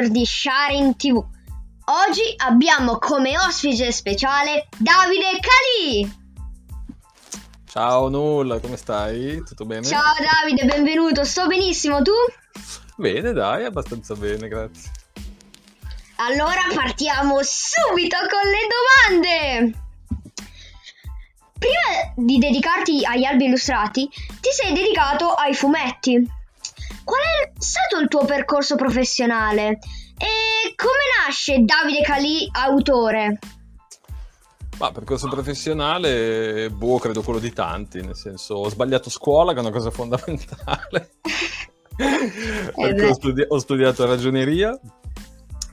Junior di Sharing TV. Oggi abbiamo come ospite speciale Davide Calì. Ciao Nulla, come stai? Tutto bene? Ciao Davide, benvenuto. Sto benissimo, tu? Bene, dai, abbastanza bene, grazie. Allora partiamo subito con le domande. Prima di dedicarti agli albi illustrati, ti sei dedicato ai fumetti. Qual è stato il tuo percorso professionale e come nasce Davide Calì autore? Ma percorso professionale, boh, credo quello di tanti, nel senso ho sbagliato scuola, che è una cosa fondamentale. eh ho, studi- ho studiato ragioneria,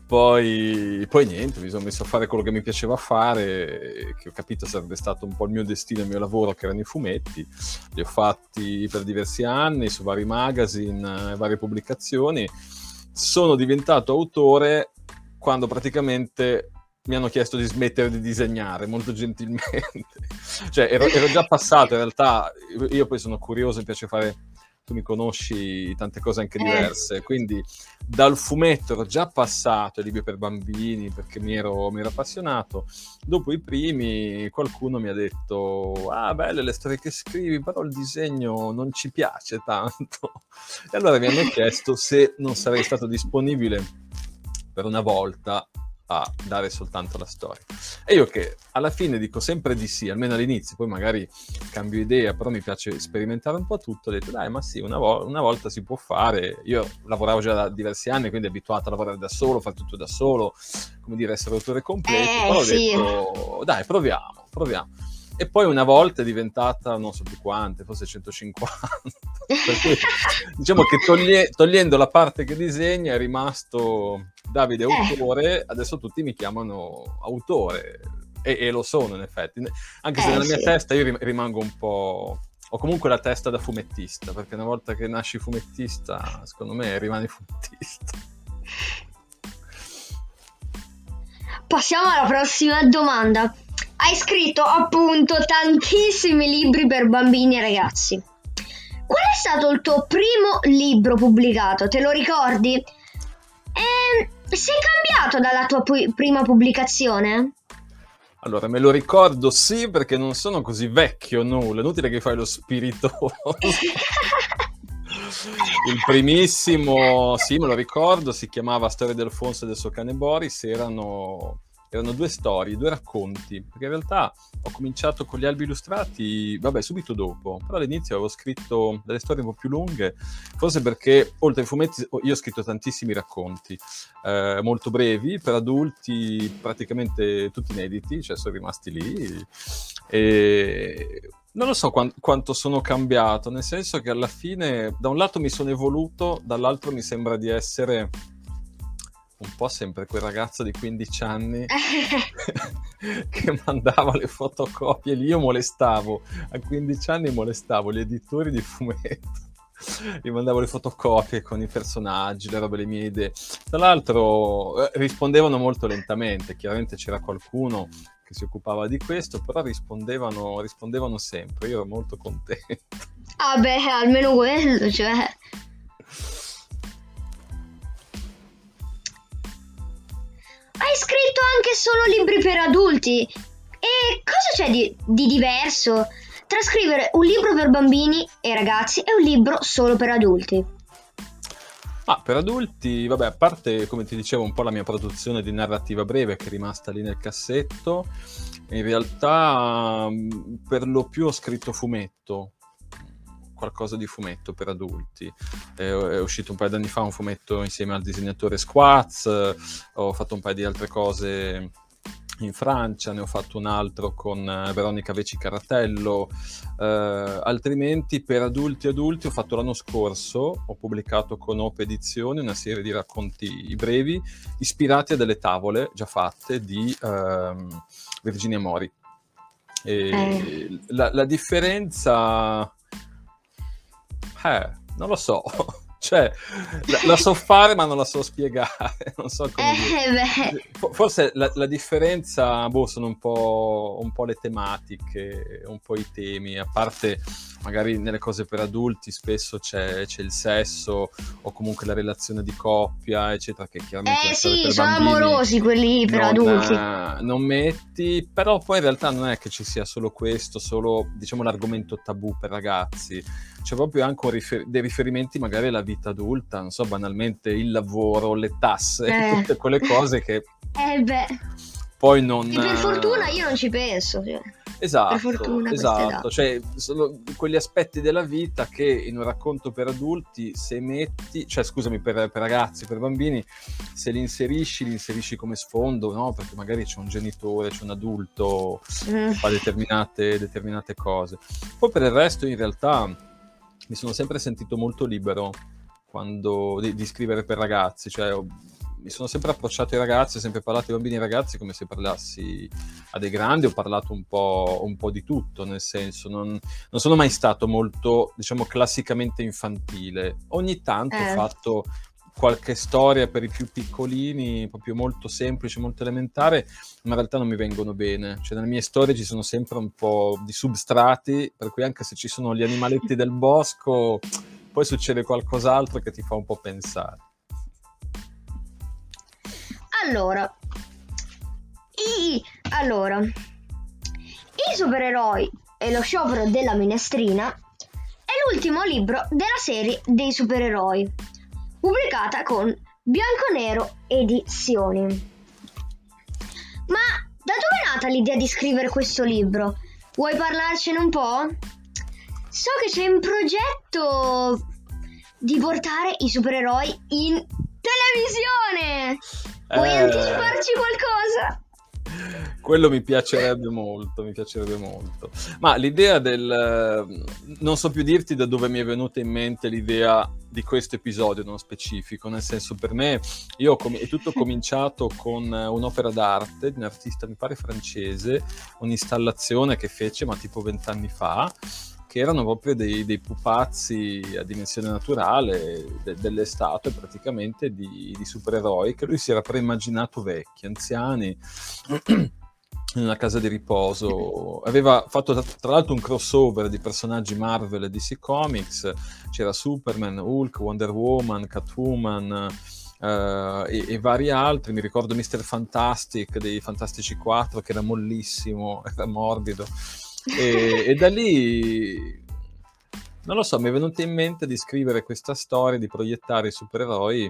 poi, poi, niente, mi sono messo a fare quello che mi piaceva fare, che ho capito sarebbe stato un po' il mio destino, il mio lavoro, che erano i fumetti. Li ho fatti per diversi anni su vari magazine, varie pubblicazioni. Sono diventato autore quando praticamente mi hanno chiesto di smettere di disegnare, molto gentilmente. cioè, ero, ero già passato, in realtà, io poi sono curioso, mi piace fare tu mi conosci tante cose anche eh. diverse, eh. quindi dal fumetto ero già passato ai libri per bambini perché mi ero, mi ero, appassionato. Dopo i primi qualcuno mi ha detto, ah belle le storie che scrivi, però il disegno non ci piace tanto. E allora mi hanno chiesto se non sarei stato disponibile per una volta a dare soltanto la storia. E io che alla fine dico sempre di sì, almeno all'inizio, poi magari cambio idea, però mi piace sperimentare un po' tutto, ho detto dai ma sì, una, vo- una volta si può fare, io lavoravo già da diversi anni, quindi abituato a lavorare da solo, fare tutto da solo, come dire essere autore completo, eh, però ho sì. detto dai proviamo, proviamo. E poi una volta è diventata, non so più quante, forse 150. Perché, diciamo che toglie, togliendo la parte che disegna è rimasto Davide eh. autore, adesso tutti mi chiamano autore. E, e lo sono in effetti. Anche se eh, nella mia sì. testa io rimango un po'... Ho comunque la testa da fumettista, perché una volta che nasci fumettista, secondo me rimani fumettista. Passiamo alla prossima domanda hai scritto appunto tantissimi libri per bambini e ragazzi. Qual è stato il tuo primo libro pubblicato? Te lo ricordi? E sei cambiato dalla tua pu- prima pubblicazione? Allora, me lo ricordo sì perché non sono così vecchio nulla, inutile che fai lo spiritoso. Il primissimo, sì, me lo ricordo, si chiamava Storia di Alfonso e del suo cane Boris, erano erano due storie, due racconti, perché in realtà ho cominciato con gli albi illustrati, vabbè, subito dopo, però all'inizio avevo scritto delle storie un po' più lunghe, forse perché oltre ai fumetti io ho scritto tantissimi racconti, eh, molto brevi, per adulti praticamente tutti inediti, cioè sono rimasti lì, e non lo so quant- quanto sono cambiato, nel senso che alla fine da un lato mi sono evoluto, dall'altro mi sembra di essere un po' sempre quel ragazzo di 15 anni che mandava le fotocopie lì. Io molestavo, a 15 anni molestavo gli editori di fumetto. Gli mandavo le fotocopie con i personaggi, le robe, le mie idee. Tra l'altro eh, rispondevano molto lentamente, chiaramente c'era qualcuno che si occupava di questo, però rispondevano, rispondevano sempre, io ero molto contento. Ah beh, almeno quello, cioè... anche solo libri per adulti. E cosa c'è di, di diverso tra scrivere un libro per bambini e ragazzi e un libro solo per adulti? Ah, per adulti, vabbè, a parte come ti dicevo un po' la mia produzione di narrativa breve che è rimasta lì nel cassetto, in realtà per lo più ho scritto fumetto, qualcosa di fumetto per adulti. Eh, è uscito un paio di anni fa un fumetto insieme al disegnatore Squaz, ho fatto un paio di altre cose in Francia, ne ho fatto un altro con eh, Veronica Veci Caratello, eh, altrimenti per adulti adulti ho fatto l'anno scorso, ho pubblicato con Ope Edizioni una serie di racconti brevi ispirati a delle tavole già fatte di ehm, Virginia Mori. Eh. La, la differenza eh, non lo so. cioè, la, la, so fare ma non la so spiegare, non so come eh, Forse la, la, differenza, boh, sono un po', un po', le tematiche, un po' i temi, a parte magari nelle cose per adulti spesso c'è, c'è, il sesso o comunque la relazione di coppia, eccetera, che chiaramente... Eh sì, sono amorosi quelli per non, adulti. Eh, non metti, però poi in realtà non è che ci sia solo questo, solo diciamo l'argomento tabù per ragazzi, c'è proprio anche rifer- dei riferimenti magari alla vita adulta, non so, banalmente il lavoro, le tasse, eh. tutte quelle cose che... Eh beh. Poi non... E per fortuna io non ci penso. Cioè. Esatto, per fortuna esatto. Cioè, sono quegli aspetti della vita che in un racconto per adulti, se metti, cioè scusami, per, per ragazzi, per bambini, se li inserisci, li inserisci come sfondo, no? Perché magari c'è un genitore, c'è un adulto mm. che fa determinate, determinate cose. Poi per il resto, in realtà, mi sono sempre sentito molto libero quando, di, di scrivere per ragazzi, cioè mi sono sempre approcciato ai ragazzi, ho sempre parlato ai bambini e ai ragazzi come se parlassi a dei grandi, ho parlato un po', un po di tutto, nel senso, non, non, sono mai stato molto, diciamo, classicamente infantile. Ogni tanto eh. ho fatto qualche storia per i più piccolini, proprio molto semplice, molto elementare, ma in realtà non mi vengono bene. Cioè, nelle mie storie ci sono sempre un po' di substrati, per cui anche se ci sono gli animaletti del bosco, poi succede qualcos'altro che ti fa un po' pensare. Allora, i, allora, i supereroi e lo sciopero della minestrina è l'ultimo libro della serie dei supereroi, pubblicata con Bianconero Edizioni. Ma da dove è nata l'idea di scrivere questo libro? Vuoi parlarcene un po'? So che c'è in progetto di portare i supereroi in televisione! Puoi eh... anticiparci qualcosa? Quello mi piacerebbe molto, mi piacerebbe molto. Ma l'idea del... Non so più dirti da dove mi è venuta in mente l'idea di questo episodio nello specifico, nel senso per me io com- è tutto cominciato con un'opera d'arte di un artista, mi pare francese, un'installazione che fece ma tipo vent'anni fa, che erano proprio dei, dei pupazzi a dimensione naturale de, delle statue praticamente di, di, supereroi che lui si era preimmaginato vecchi, anziani. in una casa di riposo. Aveva fatto tra l'altro un crossover di personaggi Marvel e DC Comics. C'era Superman, Hulk, Wonder Woman, Catwoman. Uh, e, e, vari altri, mi ricordo Mr. Fantastic dei Fantastici 4 che era mollissimo, era morbido e, e da lì non lo so, mi è venuto in mente di scrivere questa storia, di proiettare i supereroi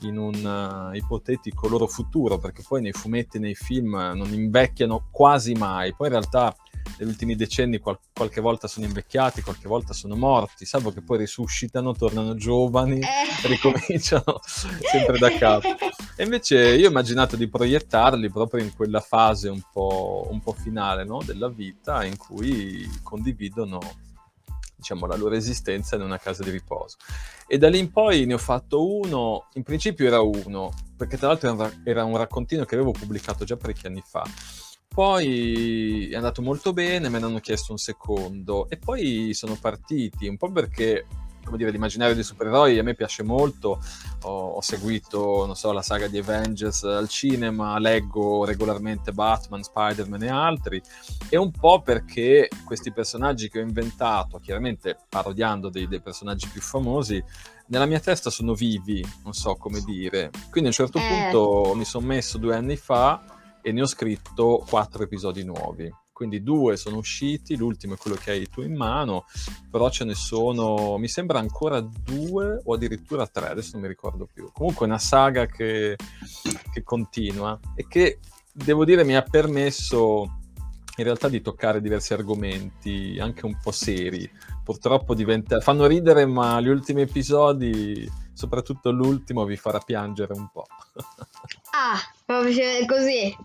in un uh, ipotetico loro futuro, perché poi nei fumetti, nei film non invecchiano quasi mai. Poi in realtà negli ultimi decenni qual- qualche volta sono invecchiati, qualche volta sono morti, salvo che poi risuscitano, tornano giovani, eh. ricominciano sempre da capo. E invece io ho immaginato di proiettarli proprio in quella fase un po', un po finale no? della vita in cui condividono diciamo, la loro esistenza in una casa di riposo. E da lì in poi ne ho fatto uno, in principio era uno, perché tra l'altro era un raccontino che avevo pubblicato già parecchi anni fa poi è andato molto bene, me ne hanno chiesto un secondo e poi sono partiti, un po' perché come dire, l'immaginario dei supereroi a me piace molto, ho, ho, seguito, non so, la saga di Avengers al cinema, leggo regolarmente Batman, Spider-Man e altri, e un po' perché questi personaggi che ho inventato, chiaramente parodiando dei, dei personaggi più famosi, nella mia testa sono vivi, non so come dire. Quindi a un certo eh. punto mi sono messo due anni fa e ne ho scritto quattro episodi nuovi. Quindi due sono usciti, l'ultimo è quello che hai tu in mano, però ce ne sono, mi sembra ancora due o addirittura tre, adesso non mi ricordo più. Comunque è una saga che, che continua e che, devo dire, mi ha permesso in realtà di toccare diversi argomenti, anche un po' seri. Purtroppo diventa... fanno ridere, ma gli ultimi episodi, soprattutto l'ultimo, vi farà piangere un po'. ah, proprio così.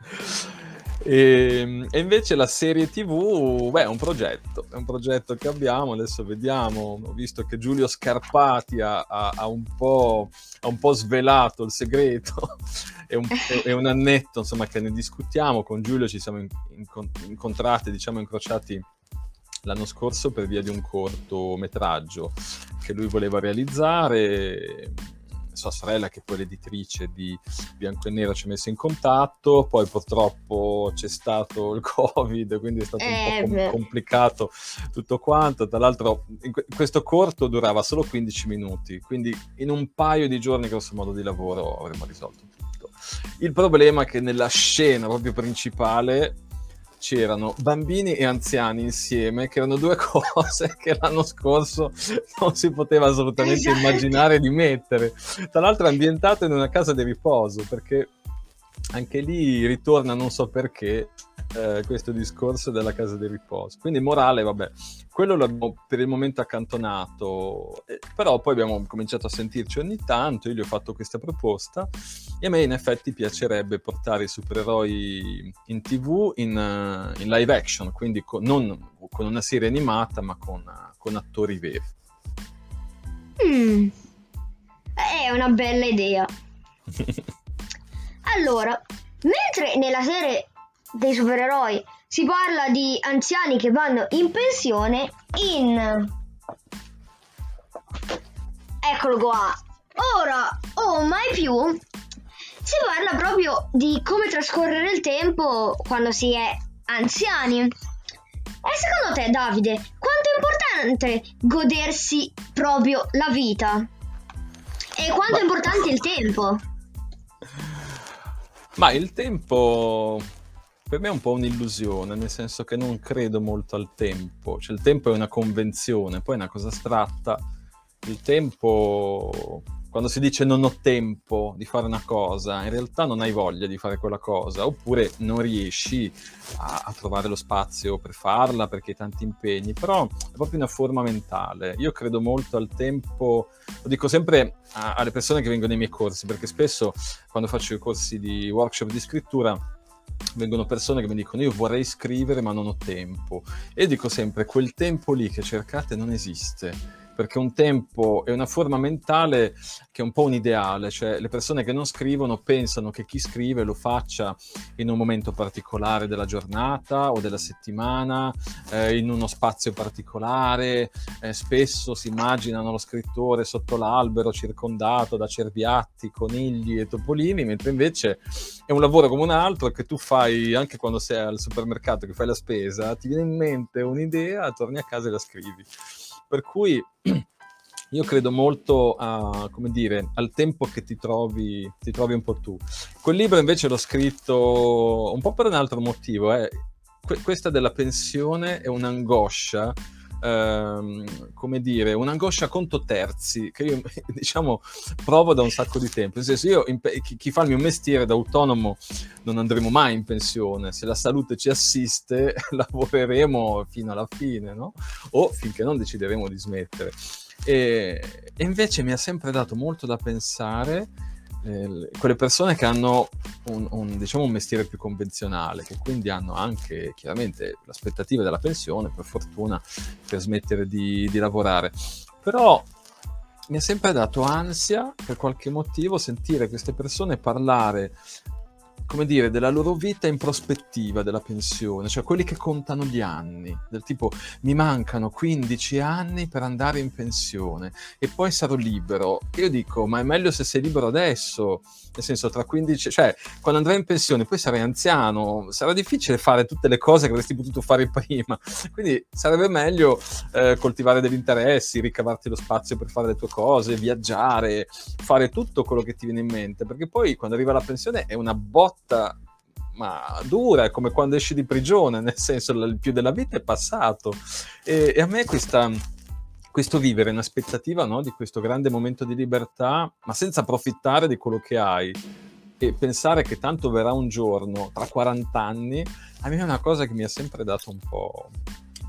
E, e, invece la serie TV, beh, è un progetto, è un progetto che abbiamo, adesso vediamo, ho visto che Giulio Scarpati ha, ha, ha, un, po', ha un, po', svelato il segreto, è un, è un, annetto insomma che ne discutiamo, con Giulio ci siamo in, in, incontrati, diciamo incrociati l'anno scorso per via di un cortometraggio che lui voleva realizzare sua sorella, che poi l'editrice di Bianco e Nero, ci ha messo in contatto, poi purtroppo c'è stato il Covid, quindi è stato eh, un po' com- complicato tutto quanto. Tra l'altro, que- questo corto durava solo 15 minuti, quindi in un paio di giorni, grosso modo, di lavoro avremmo risolto tutto. Il problema è che nella scena proprio principale c'erano bambini e anziani insieme, che erano due cose che l'anno scorso non si poteva assolutamente esatto. immaginare di mettere. Tra l'altro è ambientato in una casa di riposo, perché anche lì ritorna, non so perché, eh, questo discorso della casa di riposo. Quindi morale, vabbè, quello l'abbiamo per il momento accantonato, eh, però poi abbiamo cominciato a sentirci ogni tanto, io gli ho fatto questa proposta e a me in effetti piacerebbe portare i supereroi in tv in, uh, in live action, quindi con, non con una serie animata ma con, uh, con attori veri. Mm. È una bella idea. allora, mentre nella serie dei supereroi si parla di anziani che vanno in pensione in eccolo qua. Ora o mai più si parla proprio di come trascorrere il tempo quando si è anziani. E secondo te Davide quanto è importante godersi proprio la vita? E quanto è importante il tempo ma il tempo per me è un po' un'illusione, nel senso che non credo molto al tempo, cioè il tempo è una convenzione, poi è una cosa astratta. Il tempo, quando si dice non ho tempo di fare una cosa, in realtà non hai voglia di fare quella cosa, oppure non riesci a, a trovare lo spazio per farla perché hai tanti impegni, però è proprio una forma mentale. Io credo molto al tempo, lo dico sempre a, alle persone che vengono nei miei corsi, perché spesso quando faccio i corsi di workshop di scrittura, vengono persone che mi dicono io vorrei scrivere ma non ho tempo e dico sempre quel tempo lì che cercate non esiste perché un tempo è una forma mentale che è un po' un ideale, cioè le persone che non scrivono pensano che chi scrive lo faccia in un momento particolare della giornata o della settimana, eh, in uno spazio particolare, eh, spesso si immaginano lo scrittore sotto l'albero circondato da cerbiatti, conigli e topolini, mentre invece è un lavoro come un altro che tu fai anche quando sei al supermercato che fai la spesa, ti viene in mente un'idea, torni a casa e la scrivi. Per cui io credo molto a, come dire, al tempo che ti trovi, ti trovi un po' tu. Quel libro invece l'ho scritto un po' per un altro motivo. Eh. Que- questa della pensione è un'angoscia ehm, come dire, un'angoscia conto terzi che io, diciamo, provo da un sacco di tempo. Nel senso, io, chi, chi, fa il mio mestiere da autonomo non andremo mai in pensione. Se la salute ci assiste, lavoreremo fino alla fine, no? O finché non decideremo di smettere. E, e invece mi ha sempre dato molto da pensare quelle persone che hanno un, un, diciamo, un, mestiere più convenzionale, che quindi hanno anche chiaramente l'aspettativa della pensione, per fortuna, per smettere di, di lavorare. Però mi ha sempre dato ansia, per qualche motivo, sentire queste persone parlare come dire, della loro vita in prospettiva della pensione, cioè quelli che contano gli anni, del tipo mi mancano 15 anni per andare in pensione e poi sarò libero. Io dico, ma è meglio se sei libero adesso, nel senso tra 15, cioè quando andrai in pensione poi sarai anziano, sarà difficile fare tutte le cose che avresti potuto fare prima, quindi sarebbe meglio eh, coltivare degli interessi, ricavarti lo spazio per fare le tue cose, viaggiare, fare tutto quello che ti viene in mente, perché poi quando arriva la pensione è una botta lotta ma dura, è come quando esci di prigione, nel senso il più della vita è passato. E, e a me questa, questo vivere in aspettativa no, di questo grande momento di libertà, ma senza approfittare di quello che hai e pensare che tanto verrà un giorno, tra 40 anni, a me è una cosa che mi ha sempre dato un po',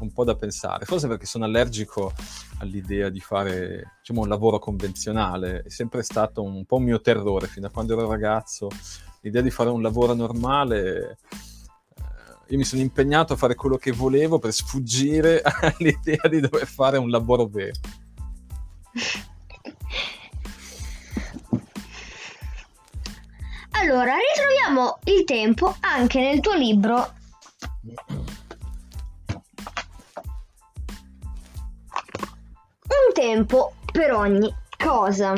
un po' da pensare, forse perché sono allergico all'idea di fare diciamo, un lavoro convenzionale, è sempre stato un po' un mio terrore fino a quando ero ragazzo l'idea di fare un lavoro normale, eh, io mi sono impegnato a fare quello che volevo per sfuggire all'idea di dover fare un lavoro vero. Allora, ritroviamo il tempo anche nel tuo libro. Un tempo per ogni cosa.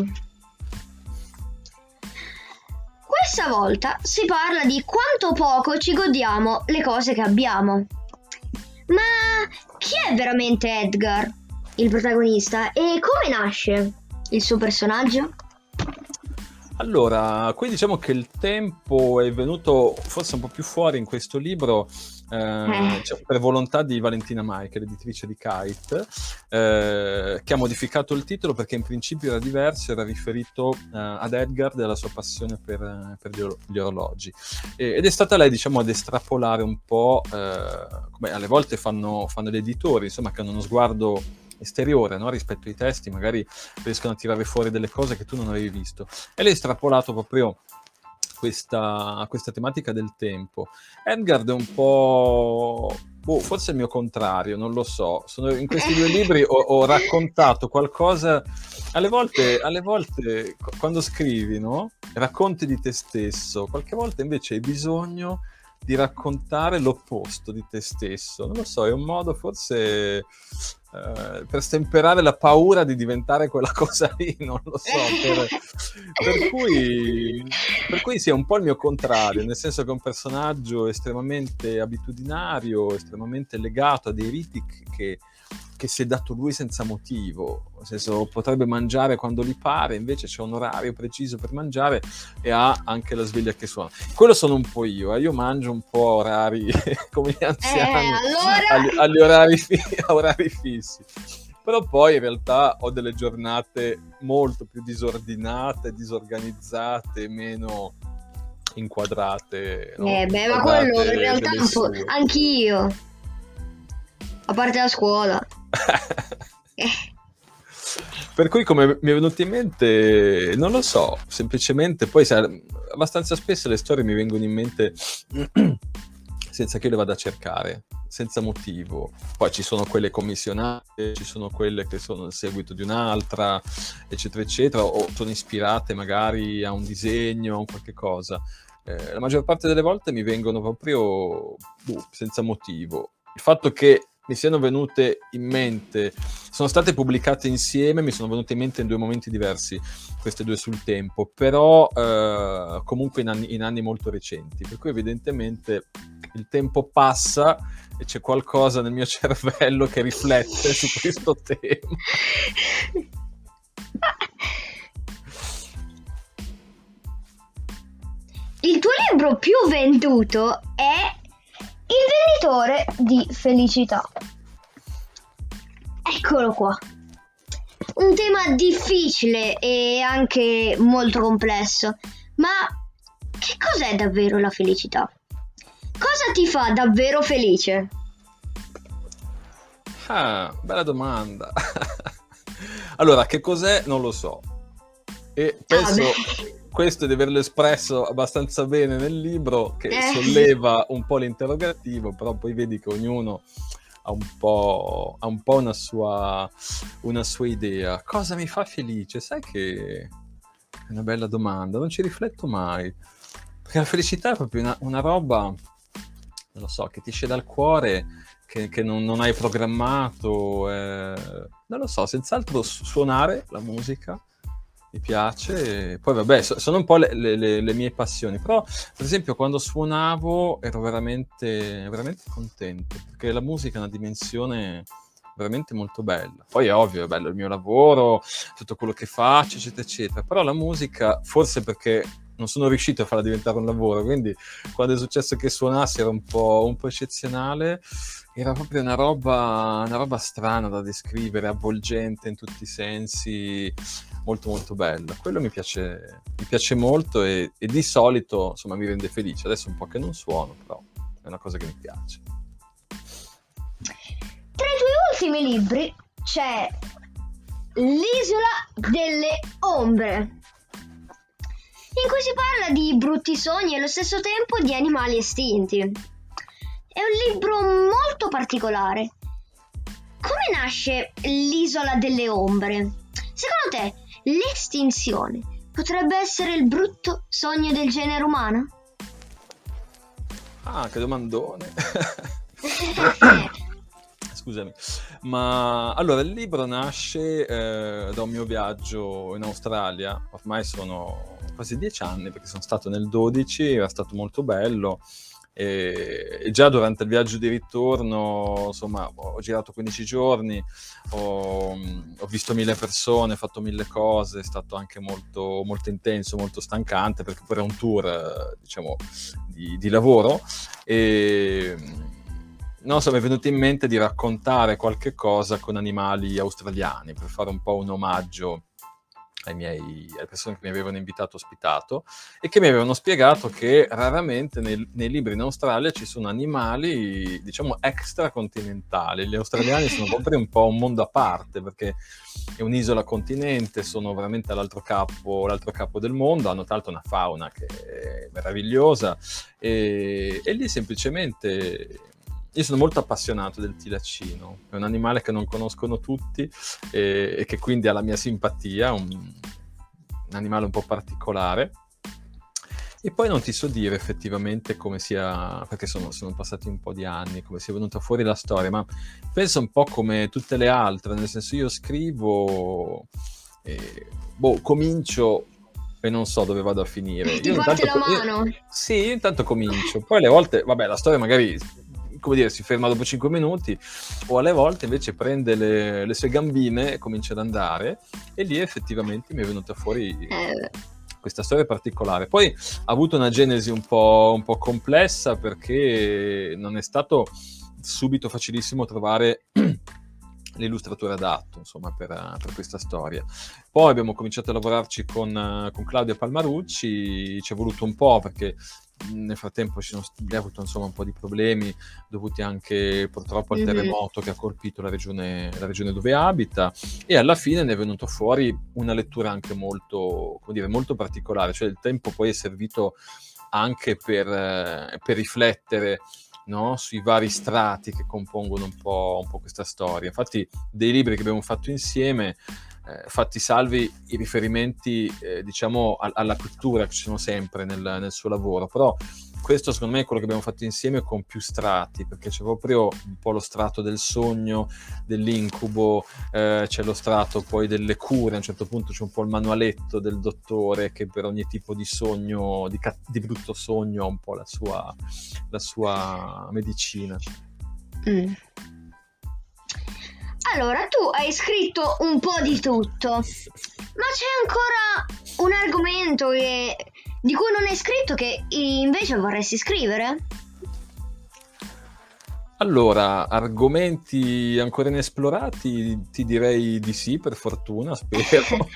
Questa volta si parla di quanto poco ci godiamo le cose che abbiamo. Ma chi è veramente Edgar, il protagonista, e come nasce il suo personaggio? Allora, qui diciamo che il tempo è venuto forse un po' più fuori in questo libro eh, cioè, per volontà di Valentina Maiche, l'editrice di Kite, eh, che ha modificato il titolo perché in principio era diverso, era riferito eh, ad Edgar e alla sua passione per, per gli, or- gli, orologi. E, ed è stata lei, diciamo, ad estrapolare un po', eh, come alle volte fanno, fanno gli editori, insomma, che hanno uno sguardo esteriore no? rispetto ai testi, magari riescono a tirare fuori delle cose che tu non avevi visto. E lei ha estrapolato proprio questa, questa tematica del tempo. Edgard è un po'... Boh, forse il mio contrario, non lo so. Sono, in questi due libri ho, ho raccontato qualcosa... Alle volte, alle volte, quando scrivi, no? Racconti di te stesso. Qualche volta invece hai bisogno di raccontare l'opposto di te stesso. Non lo so, è un modo forse eh, per stemperare la paura di diventare quella cosa lì, non lo so. Per, per, cui, per cui sia un po' il mio contrario, nel senso che è un personaggio estremamente abitudinario, estremamente legato a dei riti che che si è dato lui senza motivo, nel senso potrebbe mangiare quando gli pare, invece c'è un orario preciso per mangiare e ha anche la sveglia che suona. Quello sono un po' io, eh? io mangio un po' orari come gli anziani, eh, allora... agli, agli orari, orari fissi però poi in realtà ho delle giornate molto più disordinate, disorganizzate, meno inquadrate. No? Eh beh, ma quello in realtà un po' anch'io. A parte la scuola. per cui come mi è venuto in mente, non lo so, semplicemente poi sai, abbastanza spesso le storie mi vengono in mente senza che io le vada a cercare, senza motivo. Poi ci sono quelle commissionate, ci sono quelle che sono il seguito di un'altra, eccetera, eccetera, o sono ispirate magari a un disegno, a un qualche cosa. Eh, la maggior parte delle volte mi vengono proprio boh, senza motivo. Il fatto che mi siano venute in mente, sono state pubblicate insieme, mi sono venute in mente in due momenti diversi queste due sul tempo, però eh, comunque in anni, in anni, molto recenti, per cui evidentemente il tempo passa e c'è qualcosa nel mio cervello che riflette su questo tema. Il tuo libro più venduto è il venditore di felicità. Eccolo qua. Un tema difficile e anche molto complesso, ma che cos'è davvero la felicità? Cosa ti fa davvero felice? Ah, bella domanda. allora, che cos'è? Non lo so. E penso, ah, questo di averlo espresso abbastanza bene nel libro, che eh. solleva un po' l'interrogativo, però poi vedi che ognuno ha un po', ha un po una, sua, una sua idea. Cosa mi fa felice? Sai che è una bella domanda, non ci rifletto mai. Perché la felicità è proprio una, una roba, non lo so, che ti esce dal cuore, che, che non, non, hai programmato. Eh, non lo so, senz'altro suonare la musica mi piace. Poi vabbè, sono un po' le, le, le, mie passioni, però per esempio quando suonavo ero veramente, veramente contento, perché la musica è una dimensione veramente molto bella. Poi è ovvio, è bello il mio lavoro, tutto quello che faccio, eccetera, eccetera, però la musica, forse perché non sono riuscito a farla diventare un lavoro, quindi quando è successo che suonassi era un po', un po eccezionale, era proprio una roba, una roba strana da descrivere, avvolgente in tutti i sensi, molto molto bella. Quello mi piace, mi piace molto e, e, di solito insomma mi rende felice. Adesso un po' che non suono, però è una cosa che mi piace. Tra i tuoi ultimi libri c'è L'isola delle ombre, in cui si parla di brutti sogni e allo stesso tempo di animali estinti. È un libro molto particolare. Come nasce l'isola delle ombre? Secondo te l'estinzione potrebbe essere il brutto sogno del genere umano? Ah, che domandone. Scusami, ma allora il libro nasce eh, da un mio viaggio in Australia, ormai sono quasi dieci anni, perché sono stato nel 12, era stato molto bello. E, già durante il viaggio di ritorno, insomma, ho girato 15 giorni, ho, ho, visto mille persone, fatto mille cose, è stato anche molto, molto intenso, molto stancante, perché poi era un tour, diciamo, di, di lavoro. E non so, mi è venuto in mente di raccontare qualche cosa con animali australiani per fare un po' un omaggio miei, alle persone che mi avevano invitato ospitato e che mi avevano spiegato che raramente nei, nei, libri in Australia ci sono animali, diciamo, extracontinentali. Gli australiani sono proprio un po' un mondo a parte perché è un'isola continente, sono veramente all'altro capo, l'altro capo del mondo, hanno tra l'altro una fauna che è meravigliosa e, e lì semplicemente io sono molto appassionato del tilaccino, è un animale che non conoscono tutti e, e che quindi ha la mia simpatia, un, un, animale un po' particolare. E poi non ti so dire effettivamente come sia, perché sono, sono passati un po' di anni, come sia venuta fuori la storia, ma penso un po' come tutte le altre, nel senso io scrivo, e, boh, comincio e non so dove vado a finire. Io intanto, la mano? Io, sì, io intanto comincio, poi alle volte, vabbè, la storia magari come dire, si ferma dopo 5 minuti, o alle volte invece prende le, le sue gambine e comincia ad andare, e lì effettivamente mi è venuta fuori eh. questa storia particolare. Poi ha avuto una genesi un po', un po' complessa perché non è stato subito facilissimo trovare l'illustratore adatto insomma, per, per, questa storia. Poi abbiamo cominciato a lavorarci con, con Claudia Palmarucci, ci è voluto un po' perché nel frattempo ci sono, abbiamo avuto insomma, un po' di problemi dovuti anche purtroppo al terremoto che ha colpito la regione, la regione, dove abita e alla fine ne è venuto fuori una lettura anche molto, come dire, molto particolare, cioè il tempo poi è servito anche per, eh, per riflettere no? sui vari strati che compongono un po', un po' questa storia. Infatti dei libri che abbiamo fatto insieme eh, fatti salvi i riferimenti, eh, diciamo, a- alla pittura che ci sono sempre nel, nel, suo lavoro, però questo secondo me è quello che abbiamo fatto insieme con più strati, perché c'è proprio un po' lo strato del sogno, dell'incubo, eh, c'è lo strato poi delle cure, a un certo punto c'è un po' il manualetto del dottore che per ogni tipo di sogno, di, cat- di brutto sogno ha un po' la sua, la sua medicina. Mm. Allora, tu hai scritto un po' di tutto, ma c'è ancora un argomento che, di cui non hai scritto che invece vorresti scrivere? Allora, argomenti ancora inesplorati, ti direi di sì, per fortuna, spero.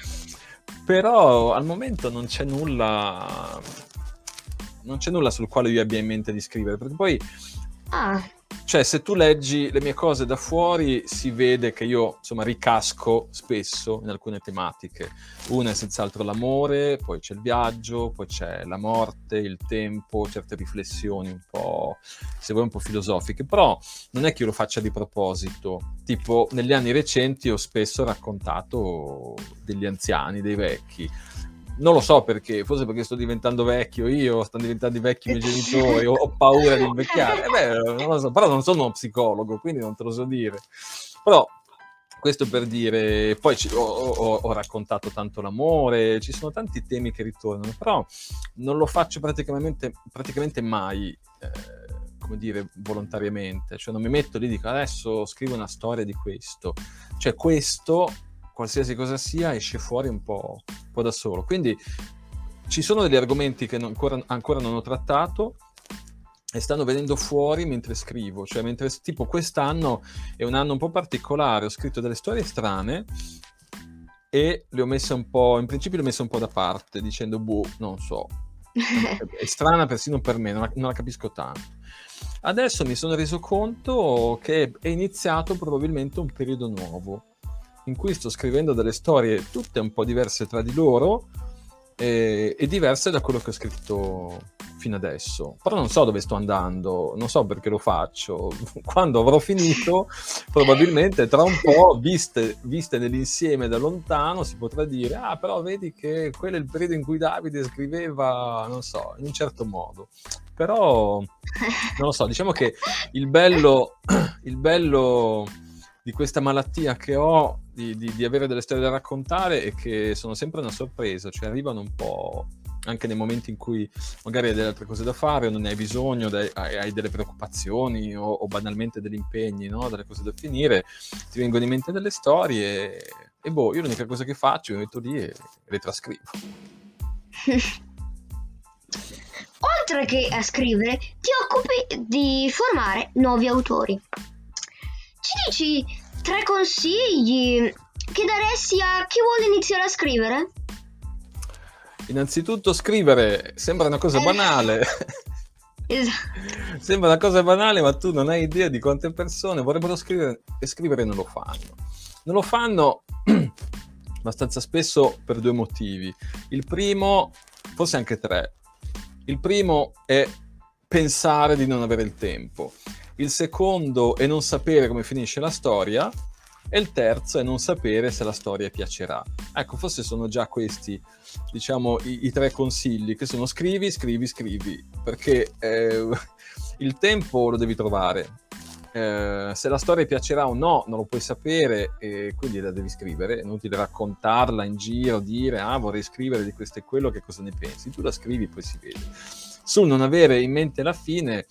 Però al momento non c'è nulla. Non c'è nulla sul quale io abbia in mente di scrivere, perché poi. Ah. Cioè, se tu leggi le mie cose da fuori, si vede che io, insomma, ricasco spesso in alcune tematiche. Una è senz'altro l'amore, poi c'è il viaggio, poi c'è la morte, il tempo, certe riflessioni un po', se vuoi, un po' filosofiche. Però non è che io lo faccia di proposito. Tipo, negli anni recenti ho spesso raccontato degli anziani, dei vecchi non lo so perché, forse perché sto diventando vecchio io, stanno diventando vecchi i miei genitori, ho, paura di invecchiare. Eh beh, non so, però non sono uno psicologo, quindi non te lo so dire. Però questo per dire, poi ci, ho, ho, ho, raccontato tanto l'amore, ci sono tanti temi che ritornano, però non lo faccio praticamente, praticamente mai, eh, come dire, volontariamente, cioè non mi metto lì e dico adesso scrivo una storia di questo, cioè questo qualsiasi cosa sia, esce fuori un po', un po da solo. Quindi ci sono degli argomenti che non, ancora, ancora, non ho trattato e stanno venendo fuori mentre scrivo, cioè mentre tipo quest'anno è un anno un po' particolare, ho scritto delle storie strane e le ho messe un po', in principio le ho messe un po' da parte dicendo boh, non so, è strana persino per me, non la, non la capisco tanto. Adesso mi sono reso conto che è iniziato probabilmente un periodo nuovo in cui sto scrivendo delle storie tutte un po' diverse tra di loro e, e, diverse da quello che ho scritto fino adesso. Però non so dove sto andando, non so perché lo faccio. Quando avrò finito, probabilmente tra un po', viste, viste nell'insieme da lontano, si potrà dire: Ah, però vedi che quello è il periodo in cui Davide scriveva, non so, in un certo modo. Però non lo so, diciamo che il bello, il bello di questa malattia che ho, di, di, di, avere delle storie da raccontare e che sono sempre una sorpresa, cioè arrivano un po', anche nei momenti in cui magari hai delle altre cose da fare o non ne hai bisogno, hai, hai, delle preoccupazioni o, o banalmente degli impegni, no? delle cose da finire, ti vengono in mente delle storie e, boh, io l'unica cosa che faccio, mi metto lì e le trascrivo. Oltre che a scrivere, ti occupi di formare nuovi autori. Ci dici tre consigli che daresti a chi vuole iniziare a scrivere? Innanzitutto scrivere sembra una cosa eh. banale. Esatto. Sembra una cosa banale, ma tu non hai idea di quante persone vorrebbero scrivere e scrivere non lo fanno. Non lo fanno abbastanza spesso per due motivi. Il primo, forse anche tre. Il primo è pensare di non avere il tempo. Il secondo è non sapere come finisce la storia e il terzo è non sapere se la storia piacerà. Ecco, forse sono già questi, diciamo, i, i tre consigli, che sono scrivi, scrivi, scrivi, perché eh, il tempo lo devi trovare. Eh, se la storia piacerà o no non lo puoi sapere e quindi la devi scrivere, è inutile raccontarla in giro, dire ah vorrei scrivere di questo e quello, che cosa ne pensi, tu la scrivi poi si vede. Sul non avere in mente la fine,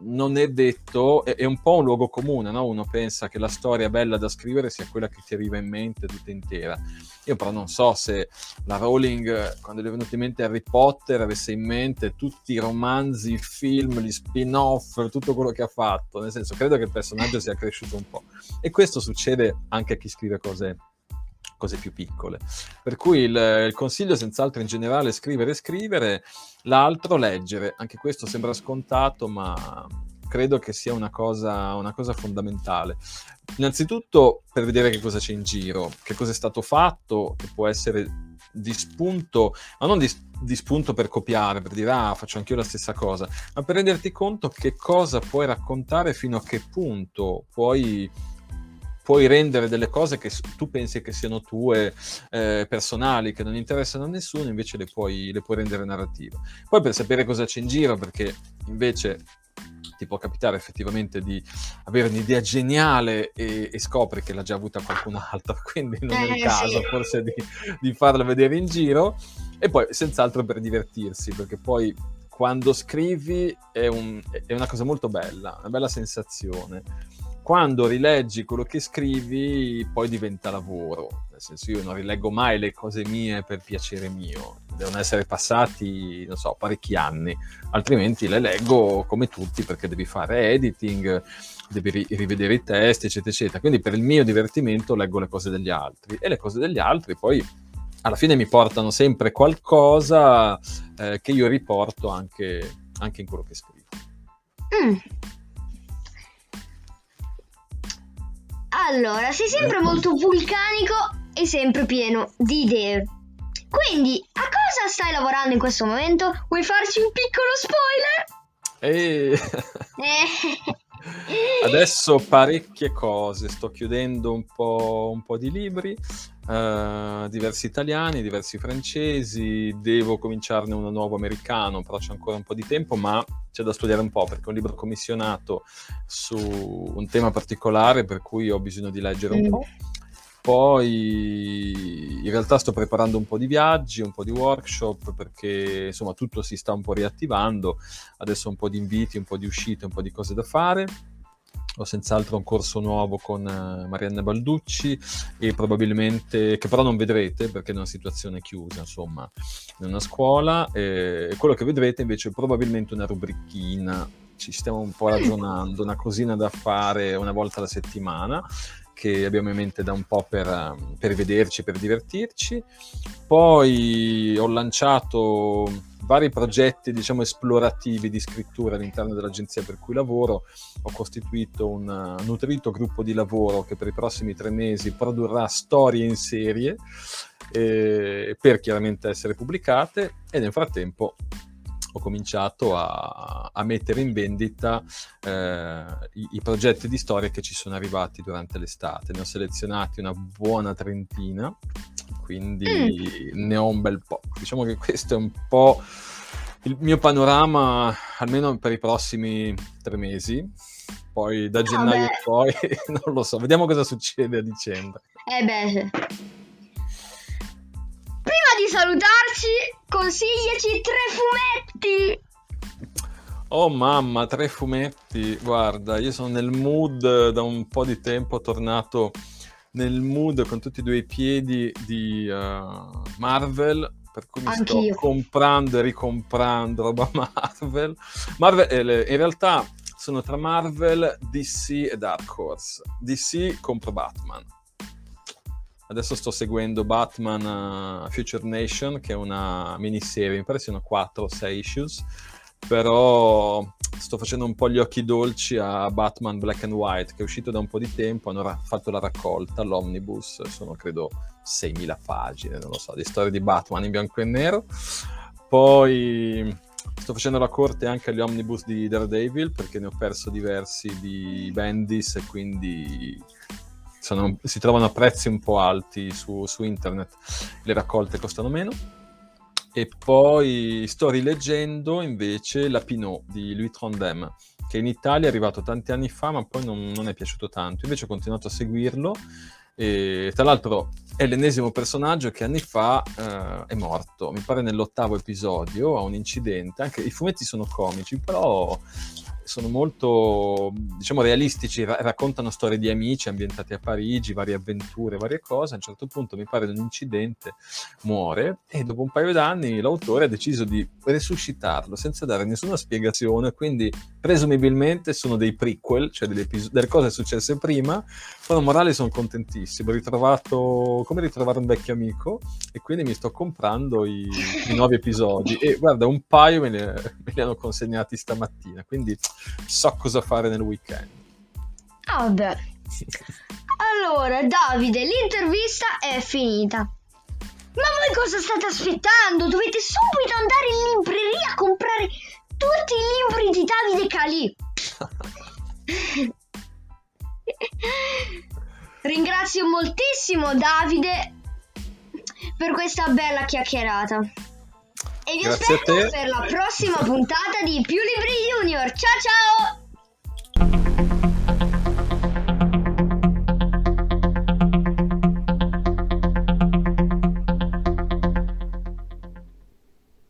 non è detto, è, è, un po' un luogo comune, no? uno pensa che la storia bella da scrivere sia quella che ti arriva in mente tutta intera. Io però non so se la Rowling, quando le è venuto in mente Harry Potter, avesse in mente tutti i romanzi, i film, gli spin-off, tutto quello che ha fatto, nel senso credo che il personaggio sia cresciuto un po'. E questo succede anche a chi scrive cose cose più piccole. Per cui il, il, consiglio senz'altro in generale è scrivere e scrivere, l'altro leggere. Anche questo sembra scontato, ma credo che sia una cosa, una cosa fondamentale. Innanzitutto per vedere che cosa c'è in giro, che cosa è stato fatto, che può essere di spunto, ma non di, di, spunto per copiare, per dire ah faccio anch'io la stessa cosa, ma per renderti conto che cosa puoi raccontare fino a che punto puoi puoi rendere delle cose che tu pensi che siano tue, eh, personali, che non interessano a nessuno, invece le puoi, le puoi rendere narrative. Poi per sapere cosa c'è in giro, perché invece ti può capitare effettivamente di avere un'idea geniale e, e, scopri che l'ha già avuta qualcun altro, quindi non è il eh, caso sì. forse di, di, farla vedere in giro. E poi senz'altro per divertirsi, perché poi quando scrivi è, un, è una cosa molto bella, una bella sensazione quando rileggi quello che scrivi poi diventa lavoro, nel senso io non rileggo mai le cose mie per piacere mio, devono essere passati, non so, parecchi anni, altrimenti le leggo come tutti perché devi fare editing, devi ri- rivedere i testi, eccetera, eccetera. Quindi per il mio divertimento leggo le cose degli altri e le cose degli altri poi alla fine mi portano sempre qualcosa eh, che io riporto anche, anche in quello che scrivo. Mm. Allora, sei sempre molto vulcanico e sempre pieno di idee. Quindi, a cosa stai lavorando in questo momento? Vuoi farci un piccolo spoiler? E... Eh. Adesso parecchie cose, sto chiudendo un po', un po di libri, uh, diversi italiani, diversi francesi, devo cominciarne uno nuovo americano, però c'è ancora un po' di tempo, ma c'è da studiare un po' perché è un libro commissionato su un tema particolare per cui ho bisogno di leggere un mm. po'. Poi in realtà sto preparando un po' di viaggi, un po' di workshop perché insomma tutto si sta un po' riattivando, adesso un po' di inviti, un po' di uscite, un po' di cose da fare. Ho senz'altro un corso nuovo con uh, Marianne Balducci e probabilmente, che però non vedrete perché è una situazione chiusa, insomma, in una scuola. E quello che vedrete invece è probabilmente una rubrichina, ci stiamo un po' ragionando, una cosina da fare una volta alla settimana che abbiamo in mente da un po' per, per vederci, per divertirci. Poi ho lanciato vari progetti, diciamo, esplorativi di scrittura all'interno dell'agenzia per cui lavoro. Ho costituito un nutrito gruppo di lavoro che per i prossimi tre mesi produrrà storie in serie eh, per chiaramente essere pubblicate e nel frattempo ho cominciato a, a mettere in vendita eh, i, i, progetti di storia che ci sono arrivati durante l'estate. Ne ho selezionati una buona trentina, quindi mm. ne ho un bel po'. Diciamo che questo è un po' il mio panorama, almeno per i prossimi tre mesi. Poi da gennaio in poi non lo so, vediamo cosa succede a dicembre. Eh beh. Di salutarci, consigliaci tre fumetti. Oh mamma, tre fumetti. Guarda, io sono nel mood da un po' di tempo, tornato nel mood con tutti e due i piedi di uh, Marvel, per cui mi Anch'io. sto comprando e ricomprando roba Marvel. Marvel eh, in realtà sono tra Marvel, DC e Dark Horse. DC compro Batman. Adesso sto seguendo Batman uh, Future Nation, che è una miniserie, mi pare siano 4 o 6 issues però sto facendo un po' gli occhi dolci a Batman Black and White che è uscito da un po' di tempo, hanno ra- fatto la raccolta, l'omnibus, sono credo 6.000 pagine, non lo so, di storie di Batman in bianco e nero. Poi sto facendo la corte anche agli omnibus di Daredevil perché ne ho perso diversi di Bendis e quindi sono, si trovano a prezzi un po' alti su, su internet, le raccolte costano meno e poi sto rileggendo invece La Pinot di Louis Trondheim, che in Italia è arrivato tanti anni fa, ma poi non, non è piaciuto tanto. Invece ho continuato a seguirlo. E, tra l'altro è l'ennesimo personaggio che anni fa eh, è morto, mi pare nell'ottavo episodio, ha un incidente, anche i fumetti sono comici, però sono molto, diciamo, realistici, ra- raccontano storie di amici ambientate a Parigi, varie avventure, varie cose. A un certo punto, mi pare, di un incidente muore e dopo un paio d'anni l'autore ha deciso di resuscitarlo senza dare nessuna spiegazione, quindi presumibilmente sono dei prequel, cioè delle, epis- delle cose successe prima, però morale sono contentissimo, ho ritrovato come ritrovare un vecchio amico e quindi mi sto comprando i, i nuovi episodi e guarda un paio me li, me li hanno consegnati stamattina, quindi so cosa fare nel weekend. Ah, vabbè. Allora, Davide, l'intervista è finita. Ma voi cosa state aspettando? Dovete subito andare in libreria a comprare tutti i libri di Davide Calì. Ringrazio moltissimo Davide per questa bella chiacchierata. E vi Grazie aspetto per la prossima puntata di Più Libri Junior. Ciao ciao!